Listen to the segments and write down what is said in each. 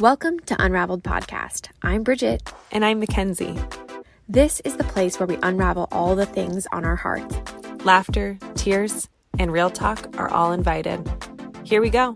Welcome to Unraveled Podcast. I'm Bridget. And I'm Mackenzie. This is the place where we unravel all the things on our hearts. Laughter, tears, and real talk are all invited. Here we go.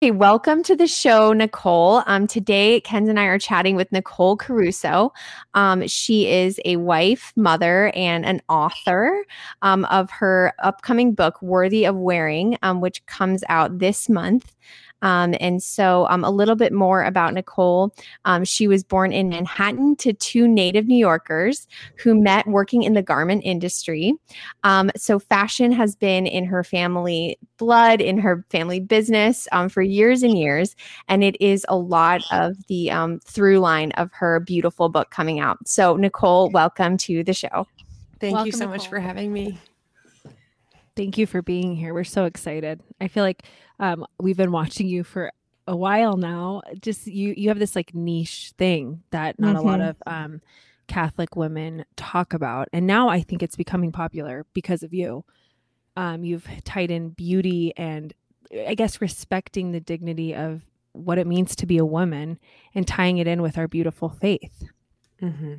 Hey, welcome to the show, Nicole. Um, today, Ken and I are chatting with Nicole Caruso. Um, she is a wife, mother, and an author um, of her upcoming book, Worthy of Wearing, um, which comes out this month. Um, and so, um, a little bit more about Nicole. Um, she was born in Manhattan to two native New Yorkers who met working in the garment industry. Um, so, fashion has been in her family blood, in her family business um, for years and years. And it is a lot of the um, through line of her beautiful book coming out. So, Nicole, welcome to the show. Thank welcome, you so Nicole. much for having me. Thank you for being here. We're so excited. I feel like um, we've been watching you for a while now. Just you, you have this like niche thing that not mm-hmm. a lot mm-hmm. of um, Catholic women talk about, and now I think it's becoming popular because of you. Um, you've tied in beauty and I guess respecting the dignity of what it means to be a woman and tying it in with our beautiful faith. Mm-hmm.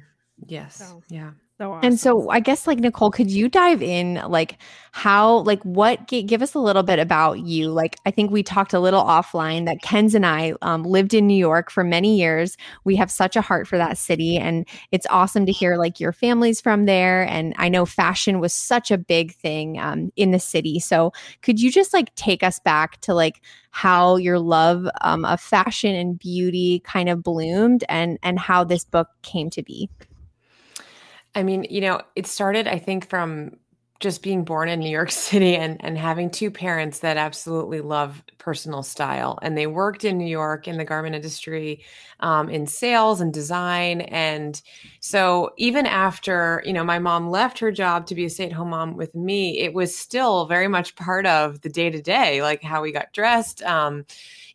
Yes. So, yeah. So awesome. And so I guess like Nicole, could you dive in like how like what give us a little bit about you? Like I think we talked a little offline that Kenz and I um, lived in New York for many years. We have such a heart for that city and it's awesome to hear like your family's from there and I know fashion was such a big thing um, in the city. So could you just like take us back to like how your love um, of fashion and beauty kind of bloomed and and how this book came to be? I mean, you know, it started, I think, from just being born in New York City and, and having two parents that absolutely love personal style. And they worked in New York in the garment industry, um, in sales and design. And so even after, you know, my mom left her job to be a stay at home mom with me, it was still very much part of the day to day, like how we got dressed. Um,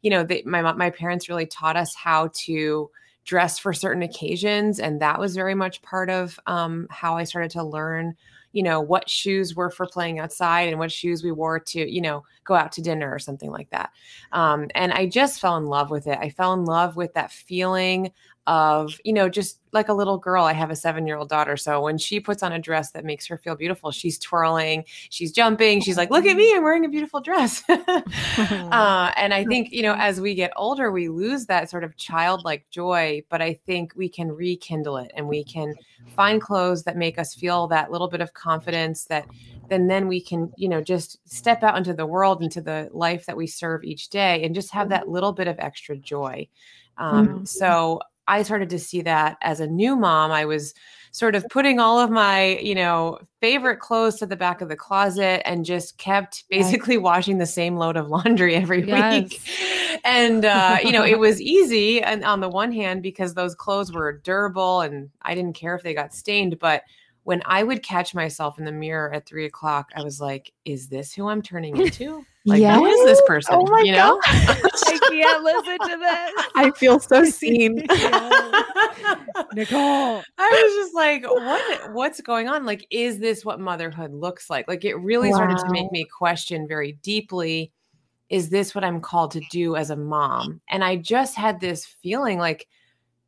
you know, they, my, my parents really taught us how to, dress for certain occasions and that was very much part of um, how i started to learn you know what shoes were for playing outside and what shoes we wore to you know go out to dinner or something like that. Um, and i just fell in love with it. I fell in love with that feeling of you know just like a little girl i have a seven year old daughter so when she puts on a dress that makes her feel beautiful she's twirling she's jumping she's like look at me i'm wearing a beautiful dress. Uh, and i think you know as we get older we lose that sort of childlike joy but i think we can rekindle it and we can find clothes that make us feel that little bit of confidence that then then we can you know just step out into the world into the life that we serve each day and just have that little bit of extra joy. Um, mm-hmm. so I started to see that as a new mom. I was sort of putting all of my, you know, favorite clothes to the back of the closet and just kept basically yes. washing the same load of laundry every yes. week. And uh, you know, it was easy and on the one hand because those clothes were durable and I didn't care if they got stained, but when I would catch myself in the mirror at three o'clock, I was like, is this who I'm turning into? Like, yes. who is this person? Oh you know? I can't listen to this. I feel so seen. Nicole. I was just like, what what's going on? Like, is this what motherhood looks like? Like it really wow. started to make me question very deeply, is this what I'm called to do as a mom? And I just had this feeling like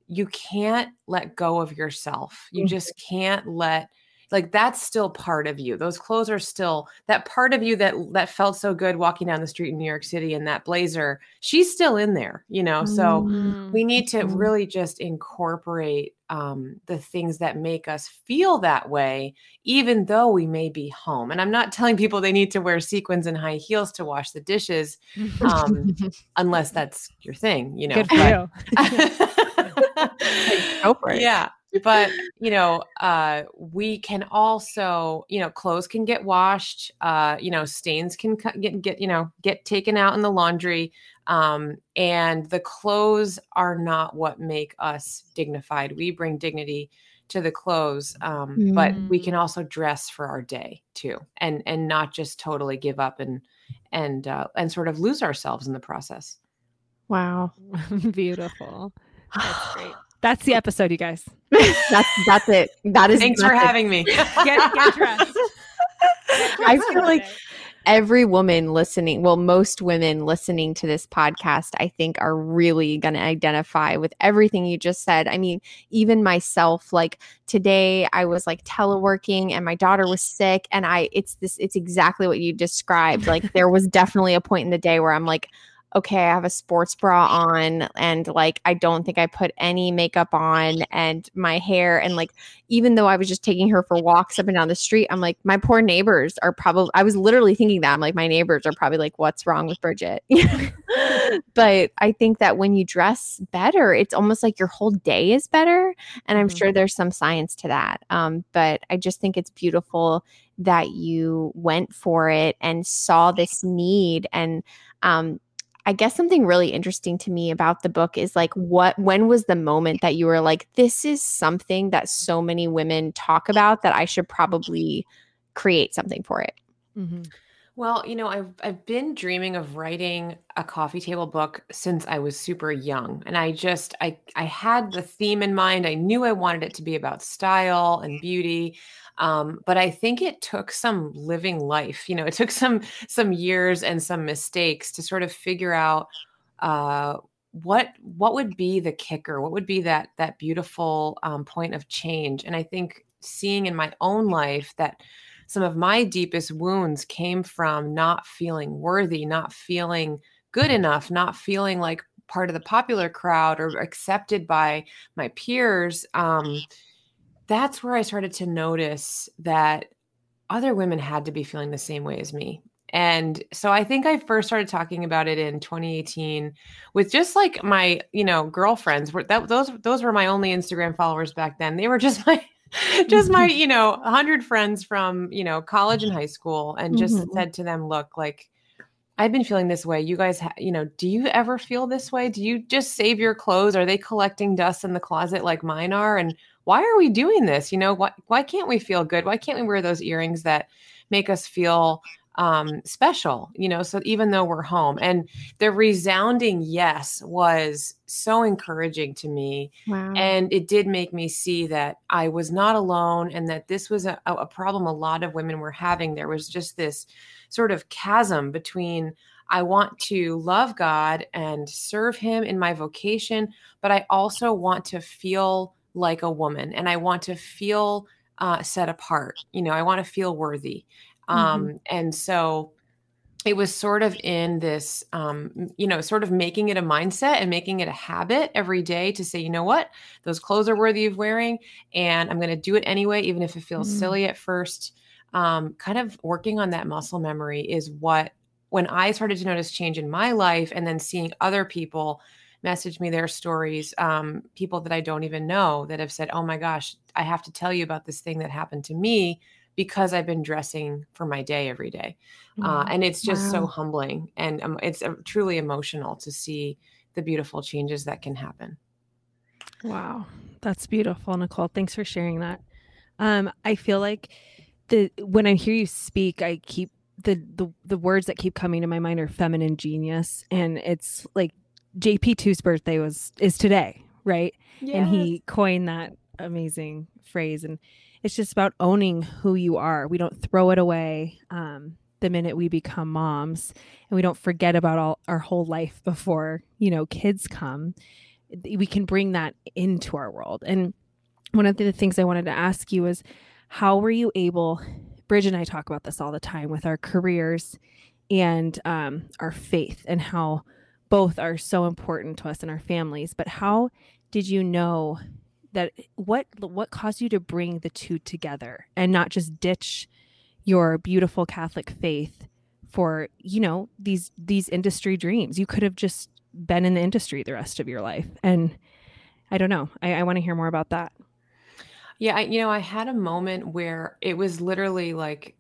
you can't let go of yourself. You mm-hmm. just can't let like that's still part of you. Those clothes are still that part of you that that felt so good walking down the street in New York City in that blazer. She's still in there, you know. So mm-hmm. we need to mm-hmm. really just incorporate um, the things that make us feel that way, even though we may be home. And I'm not telling people they need to wear sequins and high heels to wash the dishes, um, unless that's your thing, you know. Good for but, you. Go for it. Yeah. But, you know, uh, we can also, you know, clothes can get washed, uh, you know, stains can get, get, you know, get taken out in the laundry. Um, and the clothes are not what make us dignified. We bring dignity to the clothes um, mm. but we can mm. also dress for our day too and and not just totally give up and and uh, and sort of lose ourselves in the process wow beautiful that's great. That's the episode, you guys. that's that's it. That is. Thanks for it. having me. Get, get dressed. I feel like every woman listening, well, most women listening to this podcast, I think are really going to identify with everything you just said. I mean, even myself, like today I was like teleworking and my daughter was sick and I it's this it's exactly what you described. Like there was definitely a point in the day where I'm like okay, I have a sports bra on and like I don't think I put any makeup on and my hair and like even though I was just taking her for walks up and down the street, I'm like my poor neighbors are probably I was literally thinking that I'm like my neighbors are probably like what's wrong with Bridget? but I think that when you dress better, it's almost like your whole day is better and I'm mm-hmm. sure there's some science to that. Um, but I just think it's beautiful that you went for it and saw this need and um, I guess something really interesting to me about the book is like what when was the moment that you were like this is something that so many women talk about that I should probably create something for it. Mm-hmm. Well, you know, I've I've been dreaming of writing a coffee table book since I was super young. And I just I I had the theme in mind. I knew I wanted it to be about style and beauty. Um, but I think it took some living life. You know, it took some some years and some mistakes to sort of figure out uh, what what would be the kicker, what would be that that beautiful um, point of change. And I think seeing in my own life that some of my deepest wounds came from not feeling worthy, not feeling good enough, not feeling like part of the popular crowd or accepted by my peers. Um, that's where I started to notice that other women had to be feeling the same way as me. And so I think I first started talking about it in 2018 with just like my, you know, girlfriends. Were that those those were my only Instagram followers back then. They were just my just my, you know, 100 friends from, you know, college and high school and just mm-hmm. said to them, look, like I've been feeling this way. You guys, ha- you know, do you ever feel this way? Do you just save your clothes? Are they collecting dust in the closet like mine are? And why are we doing this? You know, why, why can't we feel good? Why can't we wear those earrings that make us feel um, special, you know, so even though we're home and the resounding yes was so encouraging to me. Wow. And it did make me see that I was not alone and that this was a, a problem a lot of women were having. There was just this sort of chasm between I want to love God and serve Him in my vocation, but I also want to feel like a woman and I want to feel uh, set apart. You know, I want to feel worthy. Um, mm-hmm. And so it was sort of in this, um, you know, sort of making it a mindset and making it a habit every day to say, you know what, those clothes are worthy of wearing, and I'm going to do it anyway, even if it feels mm-hmm. silly at first. Um, kind of working on that muscle memory is what, when I started to notice change in my life, and then seeing other people message me their stories, um, people that I don't even know that have said, "Oh my gosh, I have to tell you about this thing that happened to me." Because I've been dressing for my day every day. Uh, mm, and it's just wow. so humbling and um, it's uh, truly emotional to see the beautiful changes that can happen. Wow. That's beautiful, Nicole. Thanks for sharing that. Um, I feel like the when I hear you speak, I keep the, the the words that keep coming to my mind are feminine genius. And it's like JP2's birthday was is today, right? Yes. And he coined that amazing phrase. And it's just about owning who you are. We don't throw it away um, the minute we become moms, and we don't forget about all our whole life before you know kids come. We can bring that into our world. And one of the things I wanted to ask you is, how were you able? Bridge and I talk about this all the time with our careers and um, our faith, and how both are so important to us and our families. But how did you know that what what caused you to bring the two together and not just ditch your beautiful Catholic faith for you know these these industry dreams. You could have just been in the industry the rest of your life, and I don't know. I, I want to hear more about that. Yeah, I, you know, I had a moment where it was literally like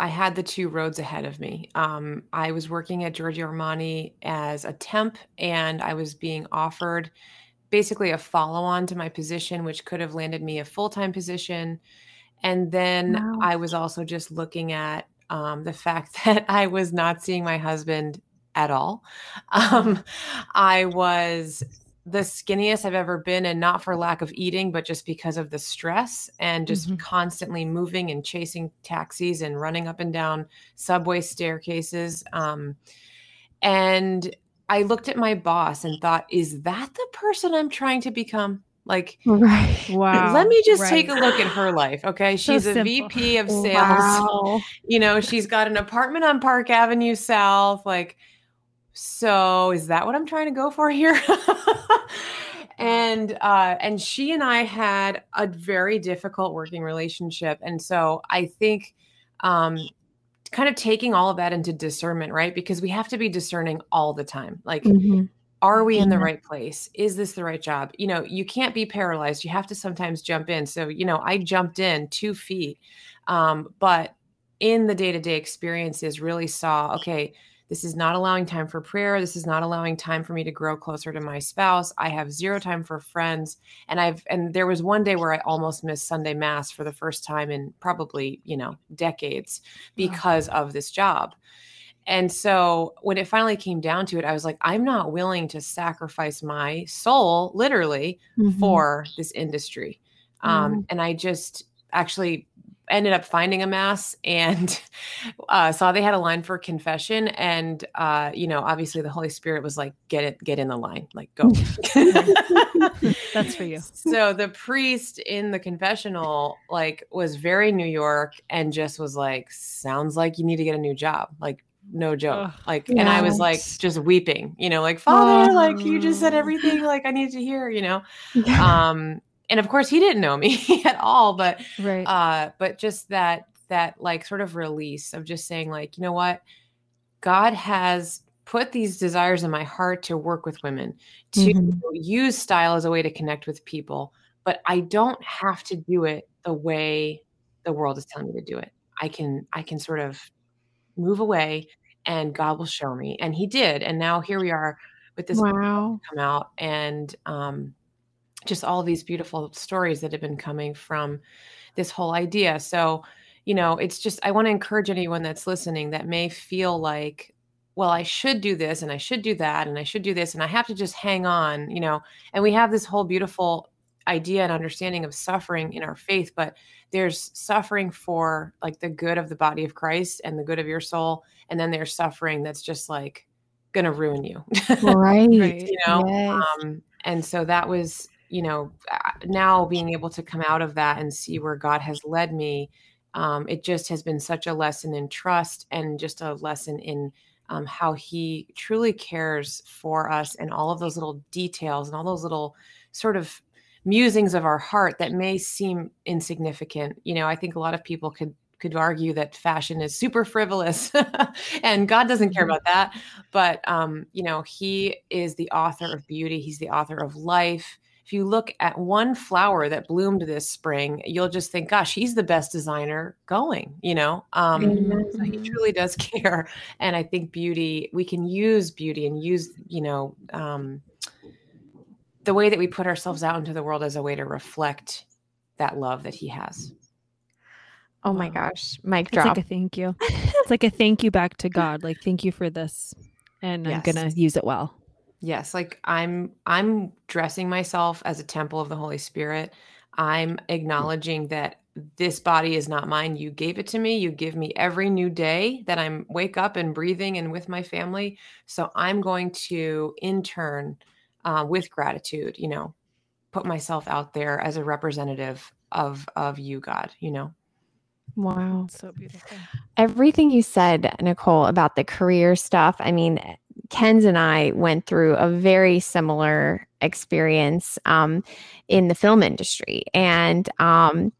I had the two roads ahead of me. Um, I was working at Giorgio Armani as a temp, and I was being offered basically a follow on to my position, which could have landed me a full time position. And then wow. I was also just looking at um, the fact that I was not seeing my husband at all. Um, I was the skinniest I've ever been, and not for lack of eating, but just because of the stress and just Mhm. constantly moving and chasing taxis and running up and down subway staircases. Um, and I looked at my boss and thought, is that the person I'm trying to become? Like, Right. Wow. let me just take a look at her life. Okay. So She's a simple. VP of sales. Wow. You know, she's got an apartment on Park Avenue South. Like, so is that what I'm trying to go for here? and uh and she and I had a very difficult working relationship. And so I think um kind of taking all of that into discernment, right? Because we have to be discerning all the time. Like Mhm. are we in the right place is this the right job you know you can't be paralyzed you have to sometimes jump in so you know i jumped in two feet um, but in the day-to-day experiences really saw okay this is not allowing time for prayer. This is not allowing time for me to grow closer to my spouse. I have zero time for friends. And i've and there was one day where i almost missed sunday mass for the first time in probably you know decades because of this job. And so when it finally came down to it, I was like, I'm not willing to sacrifice my soul, literally, Mhm. for this industry. Um, and I just actually ended up finding a mass and uh, saw they had a line for confession. And, uh, you know, obviously the Holy Spirit was like, get it, get in the line, like go. That's for you. So the priest in the confessional, like, was very New York and just was like, sounds like you need to get a new job. Like, no joke. Like, and I was like, just weeping, you know, like, Father, like, you just said everything like I needed to hear, you know? Yeah. Um, and of course he didn't know me at all, but Right. uh but just that that like sort of release of just saying like you know what god has put these desires in my heart to work with women to Mhm. use style as a way to connect with people but i don't have to do it the way the world is telling me to do it i can i can sort of move away and god will show me and he did and now here we are with this Wow. come out and um, just all these beautiful stories that have been coming from this whole idea. So, you know, it's just, I want to encourage anyone that's listening that may feel like, well, I should do this and I should do that and I should do this and I have to just hang on, you know, and we have this whole beautiful idea and understanding of suffering in our faith, but there's suffering for like the good of the body of Christ and the good of your soul. And then there's suffering that's just like going to ruin you. Right. Right. you know Yes. um and so that was you know uh, now being able to come out of that and see where god has led me um it just has been such a lesson in trust and just a lesson in um, how he truly cares for us and all of those little details and all those little sort of musings of our heart that may seem insignificant. You know i think a lot of people could could argue that fashion is super frivolous and god doesn't care about that but um you know he is the author of beauty. He's the author of life if you look at one flower that bloomed this spring you'll just think gosh he's the best designer going you know um so he truly does care and i think beauty we can use beauty and use you know um the way that we put ourselves out into the world as a way to reflect that love that he has Oh my Wow. gosh. Mic It's drop. like a thank you. It's like a thank you back to God. Like, thank you for this. And I'm going to use it well. Yes, like I'm I'm dressing myself as a temple of the Holy Spirit. I'm acknowledging that this body is not mine. You gave it to me. You give me every new day that I'm wake up and breathing and with my family. So I'm going to in turn uh, with gratitude, you know, put myself out there as a representative of of you, God, you know. wow. So beautiful. Everything you said, Nicole, about the career stuff. I mean, Kenz and I went through a very similar experience um, in the film industry. And um,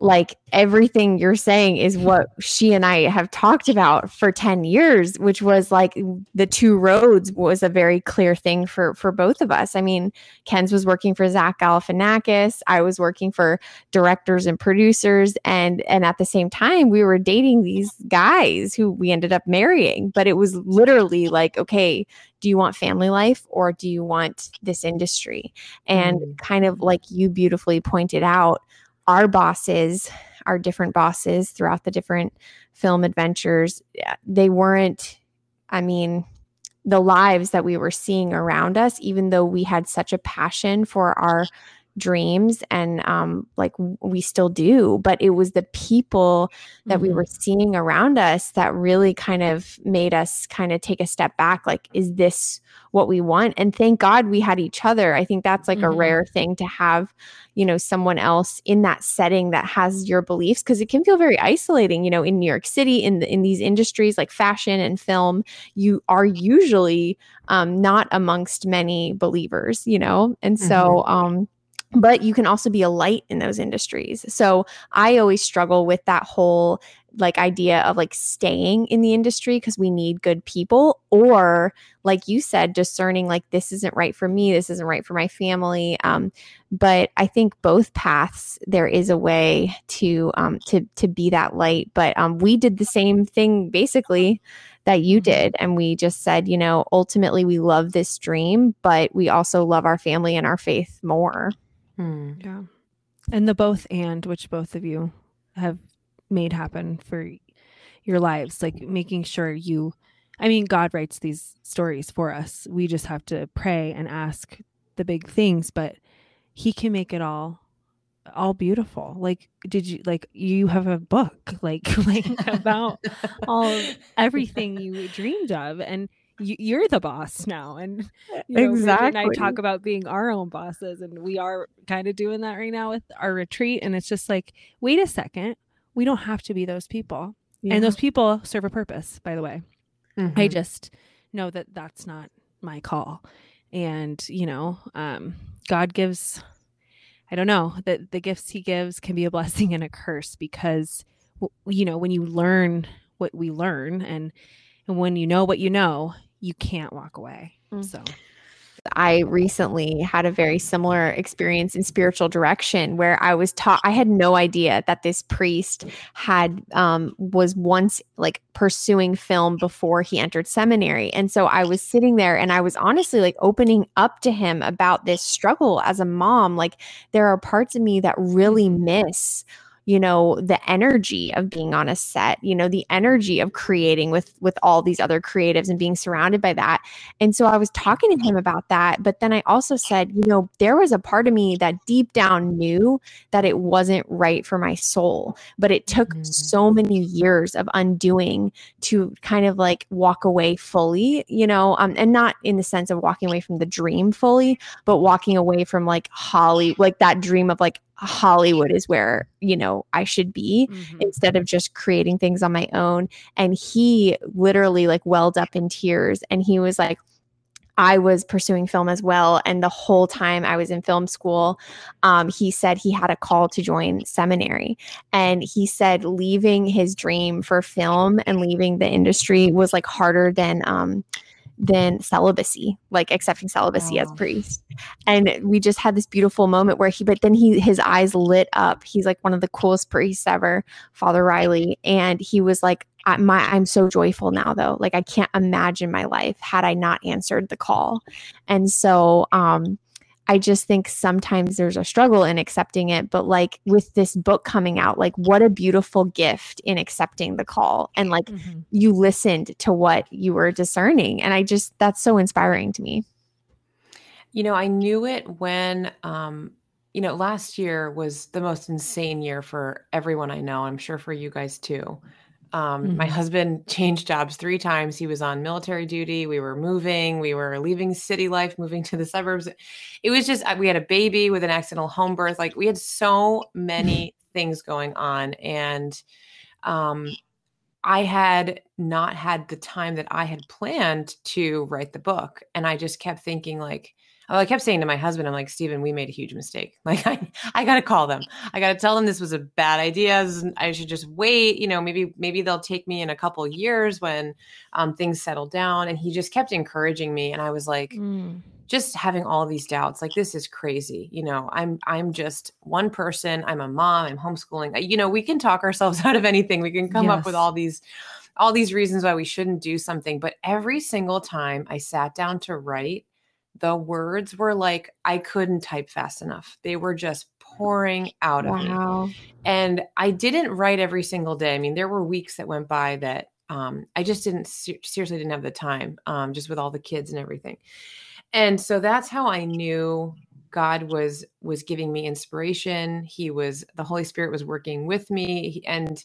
like everything you're saying is what she and I have talked about for 10 years, which was like the two roads was a very clear thing for for both of us. I mean, Kenz was working for Zach Galifianakis. I was working for directors and producers and and at the same time we were dating these guys who we ended up marrying but it was literally like okay do you want family life or do you want this industry and Mm. kind of like you beautifully pointed out our bosses our different bosses throughout the different film adventures, they weren't i mean the lives that we were seeing around us even though we had such a passion for our dreams and um like we still do but it was the people that mm-hmm. we were seeing around us that really kind of made us kind of take a step back like is this what we want and thank god we had each other i think that's like mm-hmm. a rare thing to have you know someone else in that setting that has your beliefs because it can feel very isolating you know in new york city in the, in these industries like fashion and film you are usually um not amongst many believers you know and so mm-hmm. um but you can also be a light in those industries. So I always struggle with that whole like idea of like staying in the industry because we need good people or like you said discerning like this isn't right for me this isn't right for my family um, but i think both paths there is a way to um, to to be that light but um, we did the same thing basically that you mm-hmm. did and we just said you know ultimately we love this dream but we also love our family and our faith more Hmm. Yeah. And the both and which both of you have made happen for your lives, like making sure you I mean, God writes these stories for us. We just have to pray and ask the big things, but he can make it all all beautiful. Like did you like you have a book like like about all everything you dreamed of and you, are the boss now and you know, exactly and i talk about being our own bosses and we are kind of doing that right now with our retreat and it's just like wait a second we don't have to be those people yeah. and those people serve a purpose by the way mm-hmm. i just know that that's not my call and you know um, god gives i don't know that the gifts he gives can be a blessing and a curse because you know when you learn what we learn and and when you know what you know, you can't walk away. Mm. So I recently had a very similar experience in spiritual direction where I was taught I had no idea that this priest had um, was once like pursuing film before he entered seminary. And so I was sitting there and I was honestly like opening up to him about this struggle as a mom. Like there are parts of me that really miss you know the energy of being on a set you know the energy of creating with with all these other creatives and being surrounded by that and so i was talking to him about that but then i also said you know there was a part of me that deep down knew that it wasn't right for my soul but it took mm-hmm. so many years of undoing to kind of like walk away fully you know um, and not in the sense of walking away from the dream fully but walking away from like holly like that dream of like Hollywood is where, you know, I should be mm-hmm. instead of just creating things on my own. And he literally like welled up in tears and he was like, I was pursuing film as well. And the whole time I was in film school, um, he said he had a call to join seminary. And he said leaving his dream for film and leaving the industry was like harder than um, than celibacy, like accepting celibacy oh. as priest. And we just had this beautiful moment where he, but then he, his eyes lit up. He's like one of the coolest priests ever, Father Riley. And he was like, I, my, I'm so joyful now though. Like I can't imagine my life had I not answered the call. And so, um, I just think sometimes there's a struggle in accepting it. But like with this book coming out, like what a beautiful gift in accepting the call. And like mm-hmm. you listened to what you were discerning. And I just, that's so inspiring to me. You know, I knew it when, um, you know, last year was the most insane year for everyone I know. I'm sure for you guys too. Um, mm-hmm. My husband changed jobs three times. He was on military duty. We were moving. We were leaving city life, moving to the suburbs. It was just, we had a baby with an accidental home birth. Like we had so many things going on. And um, I had not had the time that I had planned to write the book. And I just kept thinking, like, I kept saying to my husband, I'm like, Stephen, we made a huge mistake. Like, I, I got to call them. I got to tell them this was a bad idea. I should just wait. You know, maybe, maybe they'll take me in a couple years when um, things settle down. And he just kept encouraging me. And I was like, mm. just having all these doubts, like, this is crazy. You know, I'm, I'm just one person. I'm a mom. I'm homeschooling. You know, we can talk ourselves out of anything. We can come yes. up with all these, all these reasons why we shouldn't do something. But every single time I sat down to write, the words were like I couldn't type fast enough. They were just pouring out of wow. me. And I didn't write every single day. I mean, there were weeks that went by that um, I just didn't seriously didn't have the time, um, just with all the kids and everything. And so that's how I knew God was was giving me inspiration. He was the Holy Spirit was working with me, and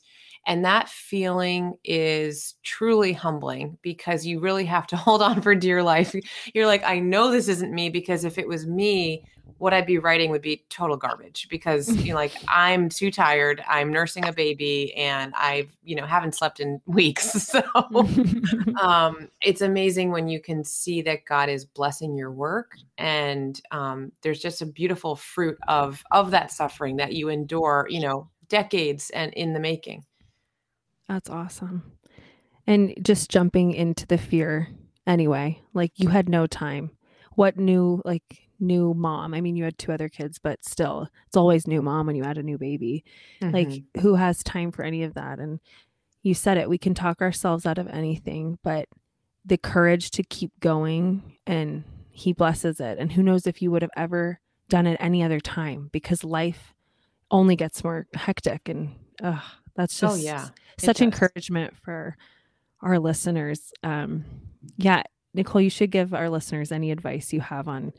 and that feeling is truly humbling because you really have to hold on for dear life. You're like, I know this isn't me because if it was me, what I'd be writing would be total garbage because you know, like I'm too tired. I'm nursing a baby and I've, you know, haven't slept in weeks. So um, it's amazing when you can see that God is blessing your work. And um, there's just a beautiful fruit of of that suffering that you endure, you know, decades and in the making. That's awesome. And just jumping into the fear anyway, like you had no time. What new like new mom. I mean, you had two other kids, but still, it's always new mom when you add a new baby. Mm-hmm. Like, who has time for any of that? And you said it, we can talk ourselves out of anything, but the courage to keep going and he blesses it. And who knows if you would have ever done it any other time because life only gets more hectic. And uh, that's oh, just oh, yeah. such encouragement for our listeners. Um, yeah, Nicole, you should give our listeners any advice you have on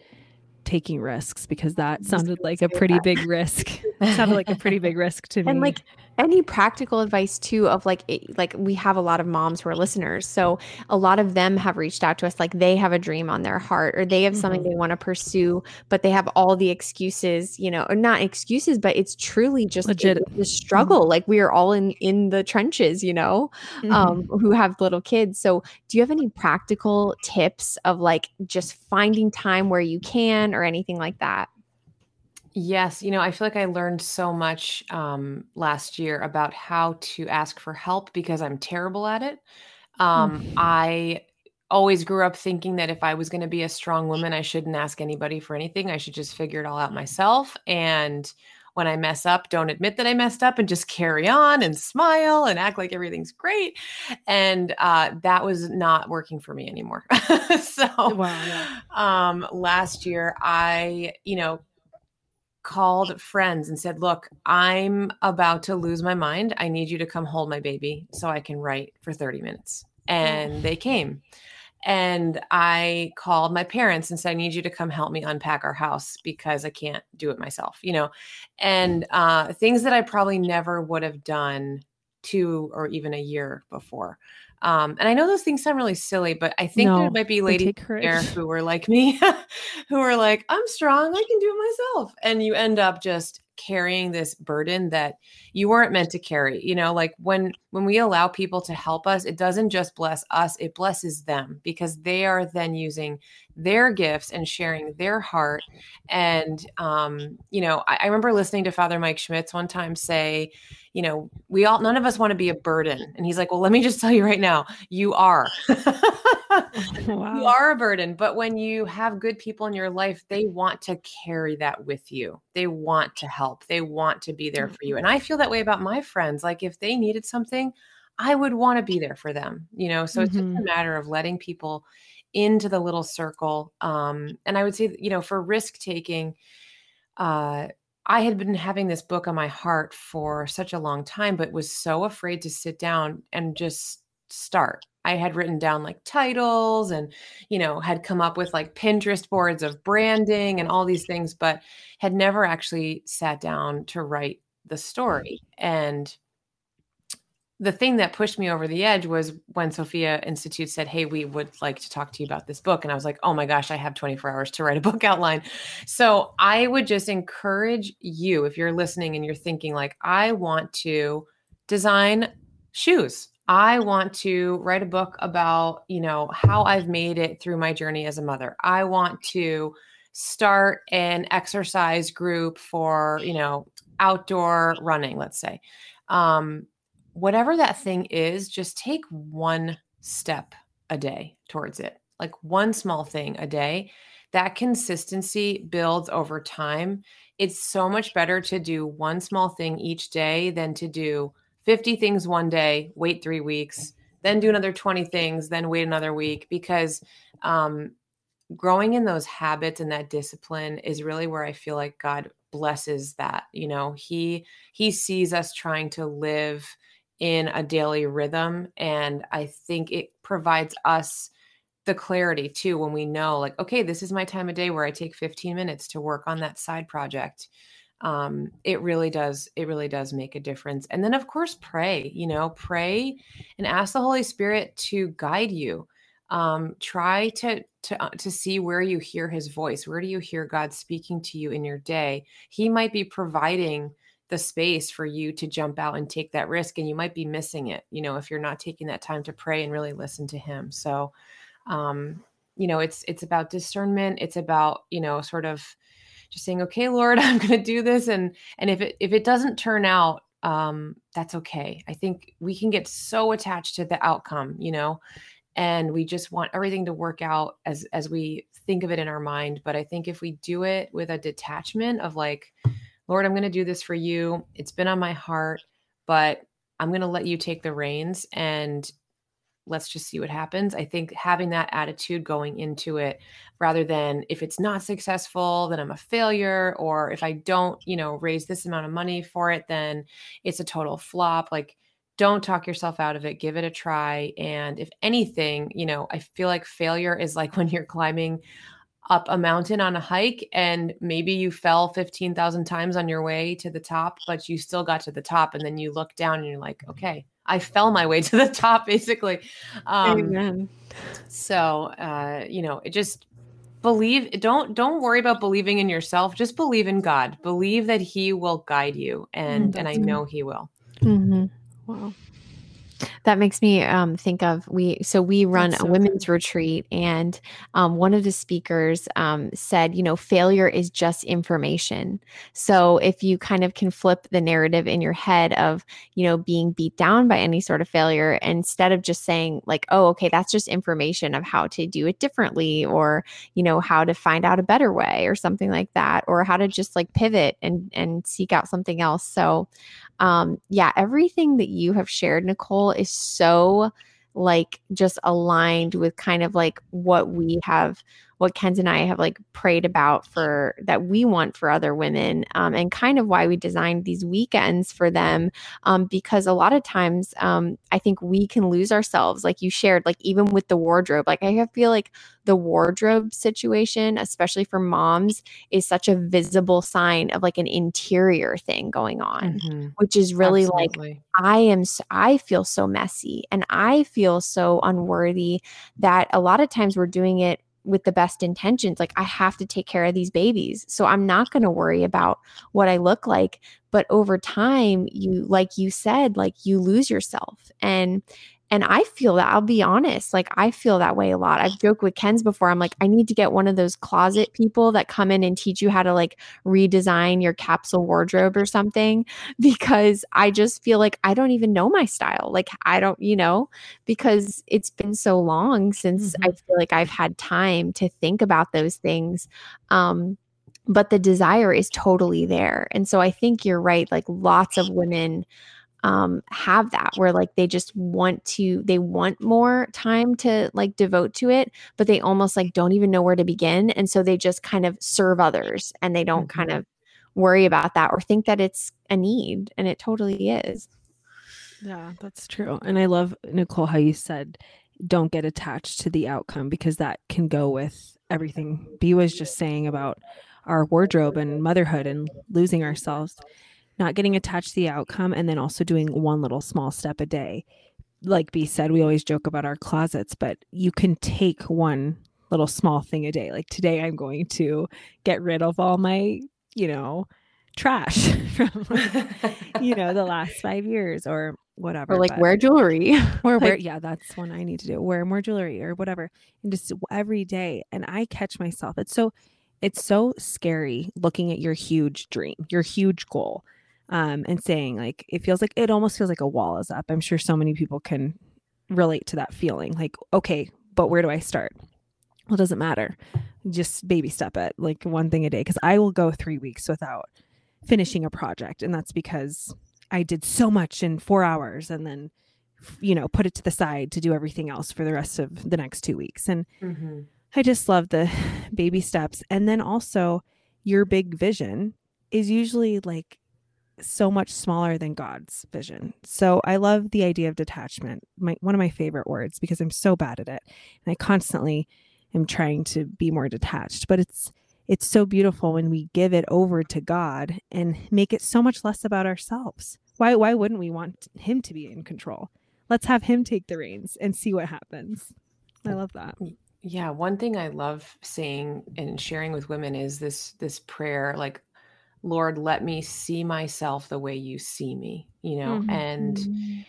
taking risks because that sounded like a pretty that. big risk. sounded like a pretty big risk to me. And like any practical advice too of like it, like we have a lot of moms who are listeners so a lot of them have reached out to us like they have a dream on their heart or they have mm-hmm. something they want to pursue but they have all the excuses you know or not excuses but it's truly just legit the struggle mm-hmm. like we are all in in the trenches you know mm-hmm. um who have little kids so do you have any practical tips of like just finding time where you can or anything like that Yes, you know, I feel like I learned so much um, last year about how to ask for help because I'm terrible at it. Um, mm. I always grew up thinking that if I was going to be a strong woman, I shouldn't ask anybody for anything. I should just figure it all out myself. And when I mess up, don't admit that I messed up and just carry on and smile and act like everything's great. And uh, that was not working for me anymore. so, wow, yeah. um, last year, I, you know, called friends and said, Look, I'm about to lose my mind. I need you to come hold my baby so I can write for 30 minutes. And they came. And I called my parents and said, I need you to come help me unpack our house because I can't do it myself, you know, and uh, things that I probably never would have done two or even a year before. Um, and I know those things sound really silly, but I think no, there might be ladies there who were like me, who are like, I'm strong, I can do it myself. And you end up just carrying this burden that you weren't meant to carry you know like when when we allow people to help us it doesn't just bless us it blesses them because they are then using their gifts and sharing their heart. And um you know I, I remember listening to father mike schmitz one time say you know we all none of us want to be a burden. And he's like well let me just tell you right now you are. Wow. you are a burden but when you have good people in your life they want to carry that with you. They want to help. They want to be there for you. And i feel that way about my friends. Like if they needed something i would want to be there for them you know? So mm-hmm. it's just a mm-hmm. matter of letting people into the little circle um and i would say you know for risk taking uh I had been having this book on my heart for such a long time, but was so afraid to sit down and just start. I had written down like titles and, you know, had come up with like Pinterest boards of branding and all these things, but had never actually sat down to write the story. And the thing that pushed me over the edge was when Sophia Institute said, Hey, we would like to talk to you about this book. And I was like, Oh my gosh, I have 24 hours to write a book outline. So I would just encourage you, if you're listening and you're thinking, like, I want to design shoes I want to write a book about, you know, how I've made it through my journey as a mother. I want to start an exercise group for, you know, outdoor running, let's say. Um, whatever that thing is, just take one step a day towards it, like one small thing a day. That consistency builds over time. It's so much better to do one small thing each day than to do 50 things one day, wait three weeks, then do another 20 things, then wait another week because um, growing in those habits and that discipline is really where I feel like God blesses that. You know, He He sees us trying to live in a daily rhythm. And I think it provides us the clarity too when we know, like, okay, this is my time of day where I take 15 minutes to work on that side project. Um, it really does, it really does make a difference. And then, of course, pray, you know, pray and ask the Holy Spirit to guide you. Um, try to to uh, to see where you hear his voice where do you hear god speaking to you in your day he might be providing the space for you to jump out and take that risk and you might be missing it you know if you're not taking that time to pray and really listen to him. So um you know it's it's about discernment it's about you know sort of just saying okay lord i'm going to do this and and if it if it doesn't turn out um that's okay. I think we can get so attached to the outcome you know and we just want everything to work out as as we think of it in our mind. But i think if we do it with a detachment of like Lord, I'm going to do this for you. It's been on my heart, but I'm going to let you take the reins and let's just see what happens. I think having that attitude going into it rather than if it's not successful, then I'm a failure, or if I don't, you know, raise this amount of money for it, then it's a total flop. Like, don't talk yourself out of it. Give it a try. And if anything, you know, I feel like failure is like when you're climbing up a mountain on a hike and maybe you fell 15,000 times on your way to the top, but you still got to the top. And then you look down and you're like, okay, I fell my way to the top, basically. Um, Amen. So, uh, you know, it just believe don't don't worry about believing in yourself just believe in god believe that he will guide you and mm, and i know he will mm-hmm. wow that makes me um, think of we. So we run a women's good. retreat, and um, one of the speakers um, said, you know, failure is just information. So if you kind of can flip the narrative in your head of, you know, being beat down by any sort of failure, instead of just saying like, oh, okay, that's just information of how to do it differently, or you know, how to find out a better way, or something like that, or how to just like pivot and and seek out something else. So um, yeah, everything that you have shared, Nicole, is so like just aligned with kind of like what we have what Kenz and I have like prayed about for that we want for other women, um, and kind of why we designed these weekends for them. Um, because a lot of times, um, I think we can lose ourselves, like you shared, like even with the wardrobe. Like I feel like the wardrobe situation, especially for moms, is such a visible sign of like an interior thing going on, mm-hmm. which is really Absolutely. like I am, I feel so messy and I feel so unworthy that a lot of times we're doing it with the best intentions like i have to take care of these babies. So i'm not going to worry about what i look like but over time you like you said like you lose yourself. And and I feel that I'll be honest, like I feel that way a lot. I've joked with Kenz before. I'm like, I need to get one of those closet people that come in and teach you how to like redesign your capsule wardrobe or something because I just feel like I don't even know my style. Like I don't, you know, because it's been so long since mm-hmm. I feel like I've had time to think about those things. Um but the desire is totally there. And so I think you're right like lots of women um have that where like they just want to they want more time to like devote to it but they almost like don't even know where to begin. And so they just kind of serve others and they don't mm-hmm. kind of worry about that or think that it's a need and it totally is. Yeah that's true. And i love nicole how you said don't get attached to the outcome because that can go with everything b was just saying about our wardrobe and motherhood and losing ourselves not getting attached to the outcome, and then also doing one little small step a day. Like B said, we always joke about our closets, but you can take one little small thing a day. Like today, I'm going to get rid of all my, you know, trash from, you know, the last five years or whatever. Or like but, wear jewelry. Or wear, yeah, that's one I need to do. Wear more jewelry or whatever. And just every day. And I catch myself. It's so, it's so scary looking at your huge dream, your huge goal um, and saying like it feels like it almost feels like a wall is up. I'm sure so many people can relate to that feeling. Like, okay, but where do I start? Well, it doesn't matter. Just baby step it, like one thing a day. Because I will go three weeks without finishing a project, and that's because I did so much in four hours, and then you know put it to the side to do everything else for the rest of the next two weeks. And mm-hmm. I just love the baby steps, and then also your big vision is usually like so much smaller than God's vision. So I love the idea of detachment. My one of my favorite words because I'm so bad at it. And I constantly am trying to be more detached, but it's it's so beautiful when we give it over to God and make it so much less about ourselves. Why why wouldn't we want him to be in control? Let's have him take the reins and see what happens. I love that. Yeah, one thing I love saying and sharing with women is this this prayer like Lord, let me see myself the way you see me, you know, mm-hmm. and mm-hmm.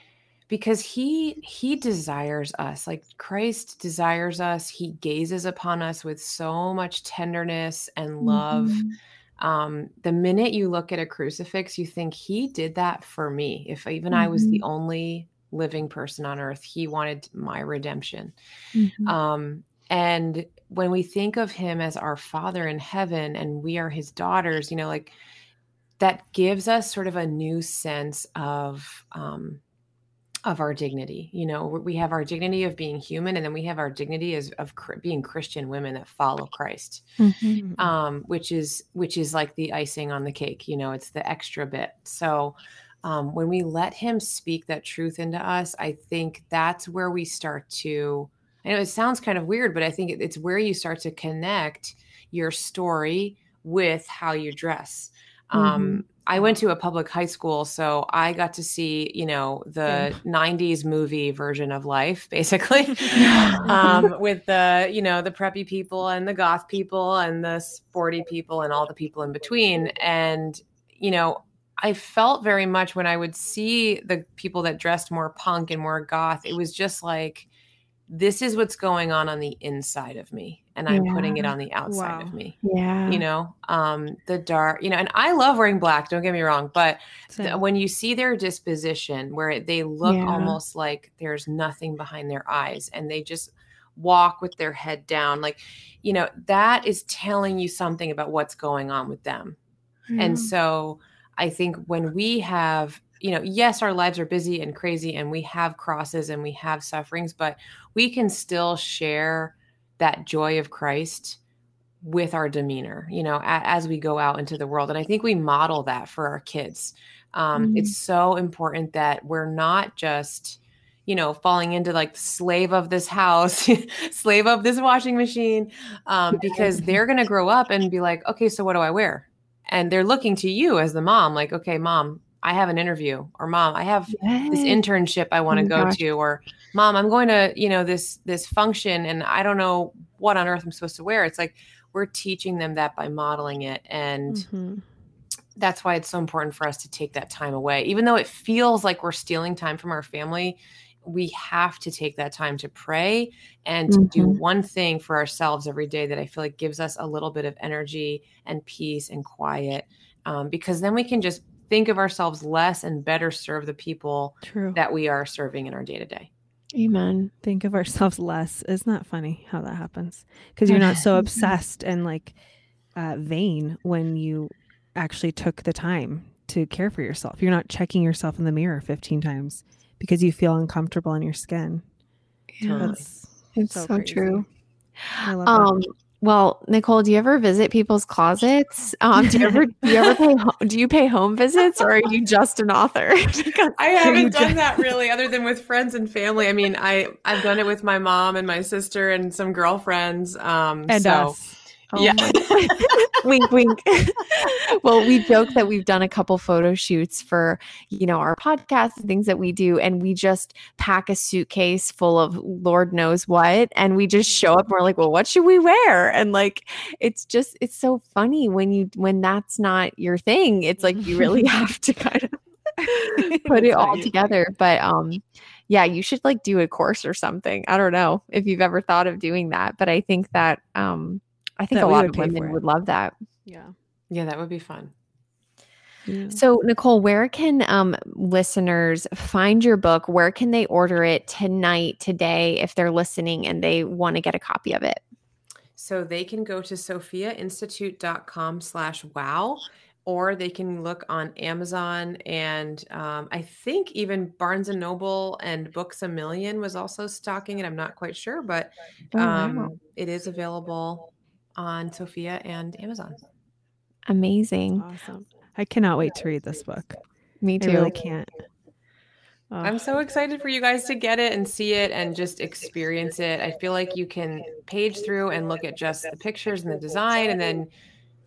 because he he desires us like Christ desires us, he gazes upon us with so much tenderness and love. Mm-hmm. Um, the minute you look at a crucifix, you think he did that for me. If even I was the mm-hmm. only living person on earth, he wanted my redemption. Mm-hmm. Um, and when we think of him as our father in heaven and we are his daughters, you know, like that gives us sort of a new sense of um, of our dignity. You know, we have our dignity of being human, and then we have our dignity as of being Christian women that follow Christ, mm-hmm. um, which is which is like the icing on the cake. You know, it's the extra bit. So. Um, when we let him speak that truth into us, I think that's where we start to I know it sounds kind of weird, but I think it's where you start to connect your story with how you dress. Um, mm-hmm. Um, I went to a public high school, so I got to see, you know, the yeah. '90s movie version of life, basically, um, with the, you know, the preppy people and the goth people and the sporty people and all the people in between. And, you know, I felt very much when I would see the people that dressed more punk and more goth, it was just like this is what's going on on the inside of me and i'm yeah. putting it on the outside wow. of me yeah you know um the dark you know and i love wearing black don't get me wrong but th- when you see their disposition where they look yeah. almost like there's nothing behind their eyes and they just walk with their head down like you know that is telling you something about what's going on with them yeah. and so i think when we have you know, yes, our lives are busy and crazy and we have crosses and we have sufferings, but we can still share that joy of Christ with our demeanor, you know, as we go out into the world. And I think we model that for our kids. Um, mm-hmm. It's so important that we're not just, you know, falling into like slave of this house, slave of this washing machine, um, because they're going to grow up and be like, okay, so what do I wear? And they're looking to you as the mom, like, okay, mom, I have an interview or mom, I have this internship I want to oh go gosh. to or mom, I'm going to, you know, this this function and I don't know what on earth I'm supposed to wear. It's like we're teaching them that by modeling it and mm-hmm. that's why it's so important for us to take that time away. Even though it feels like we're stealing time from our family, we have to take that time to pray and mm-hmm. do one thing for ourselves every day that I feel like gives us a little bit of energy and peace and quiet. Um, because then we can just think of ourselves less and better serve the people True. that we are serving in our day to day. Amen. Think of ourselves less. Isn't that funny how that happens? Because you're not so obsessed and like uh, vain when you actually took the time to care for yourself. You're not checking yourself in the mirror 15 times because you feel uncomfortable in your skin. Yeah, That's it's so, so true. um, that. Well, Nicole, do you ever visit people's closets? Um, do you ever do you ever pay do you pay home visits or are you just an author? I haven't done that really, other than with friends and family. I mean, I I've done it with my mom and my sister and some girlfriends. Um, and so. us. Oh yeah. wink, wink. well, we joke that we've done a couple photo shoots for, you know, our podcast and things that we do. And we just pack a suitcase full of Lord knows what. And we just show up and we're like, well, what should we wear? And like, it's just, it's so funny when you, when that's not your thing. It's like you really have to kind of put it all together. But, um, yeah, you should like do a course or something. I don't know if you've ever thought of doing that, but I think that, um, I think a lot of women would love that. Yeah. Yeah, that would be fun. Yeah. So, Nicole, where can um, listeners find your book? Where can they order it tonight, today, if they're listening and they want to get a copy of it? So they can go to sophiainstitute.com slash wow, or they can look on Amazon and um, I think even Barnes and Noble and Books a Million was also stocking it. I'm not quite sure, but um, oh, wow. it is available on Sophia and Amazon. Amazing. Awesome. I cannot wait to read this book. Me too. I really can't. Oh. I'm so excited for you guys to get it and see it and just experience it. I feel like you can page through and look at just the pictures and the design, and then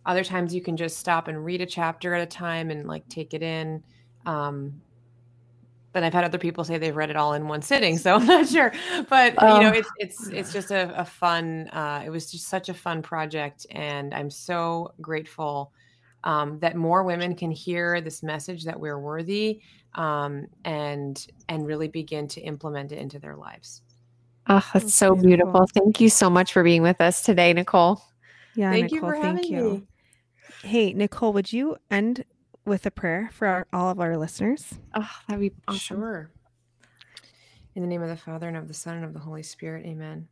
other times you can just stop and read a chapter at a time and like take it in. Um, but I've had other people say they've read it all in one sitting, so I'm not sure. But you know, it's it's it's just a, a fun. Uh, it was just such a fun project, and I'm so grateful um, that more women can hear this message that we're worthy um, and and really begin to implement it into their lives. Oh, that's so beautiful. Thank you so much for being with us today, Nicole. Yeah, thank Nicole, you for thank having you. me. Hey, Nicole, would you end with a prayer for our, all of our listeners? Oh, that'd be awesome. Sure. In the name of the Father and of the Son and of the Holy Spirit, amen.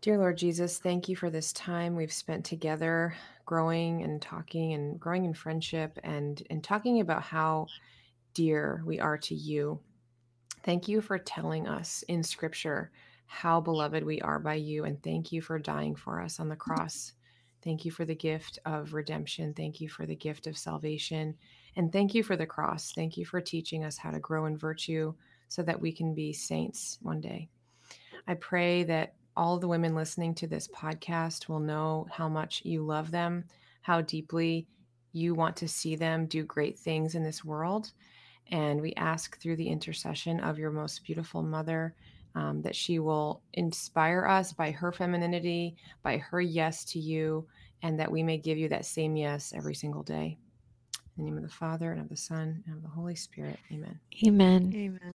Dear Lord Jesus, thank you for this time we've spent together growing and talking and growing in friendship and and talking about how dear we are to you. Thank you for telling us in scripture how beloved we are by you and thank you for dying for us on the cross. Thank you for the gift of redemption. Thank you for the gift of salvation. And thank you for the cross. Thank you for teaching us how to grow in virtue so that we can be saints one day. I pray that all the women listening to this podcast will know how much you love them, how deeply you want to see them do great things in this world. And we ask through the intercession of your most beautiful mother um, that she will inspire us by her femininity, by her yes to you, and that we may give you that same yes every single day. In the name of the Father, and of the Son, and of the Holy Spirit. Amen. Amen. Amen.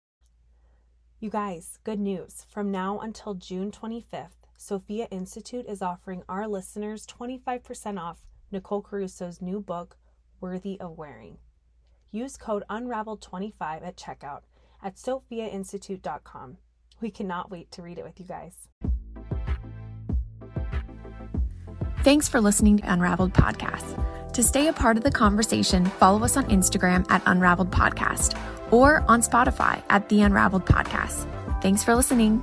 You guys, good news. From now until June 25th, Sophia Institute is offering our listeners 25% off Nicole Caruso's new book, Worthy of Wearing. Use code UNRAVELED25 at checkout at sophiainstitute.com. We cannot wait to read it with you guys. Thanks for listening to Unraveled Podcast. To stay a part of the conversation, follow us on Instagram at Unraveled Podcast or on Spotify at The Unraveled Podcast. Thanks for listening.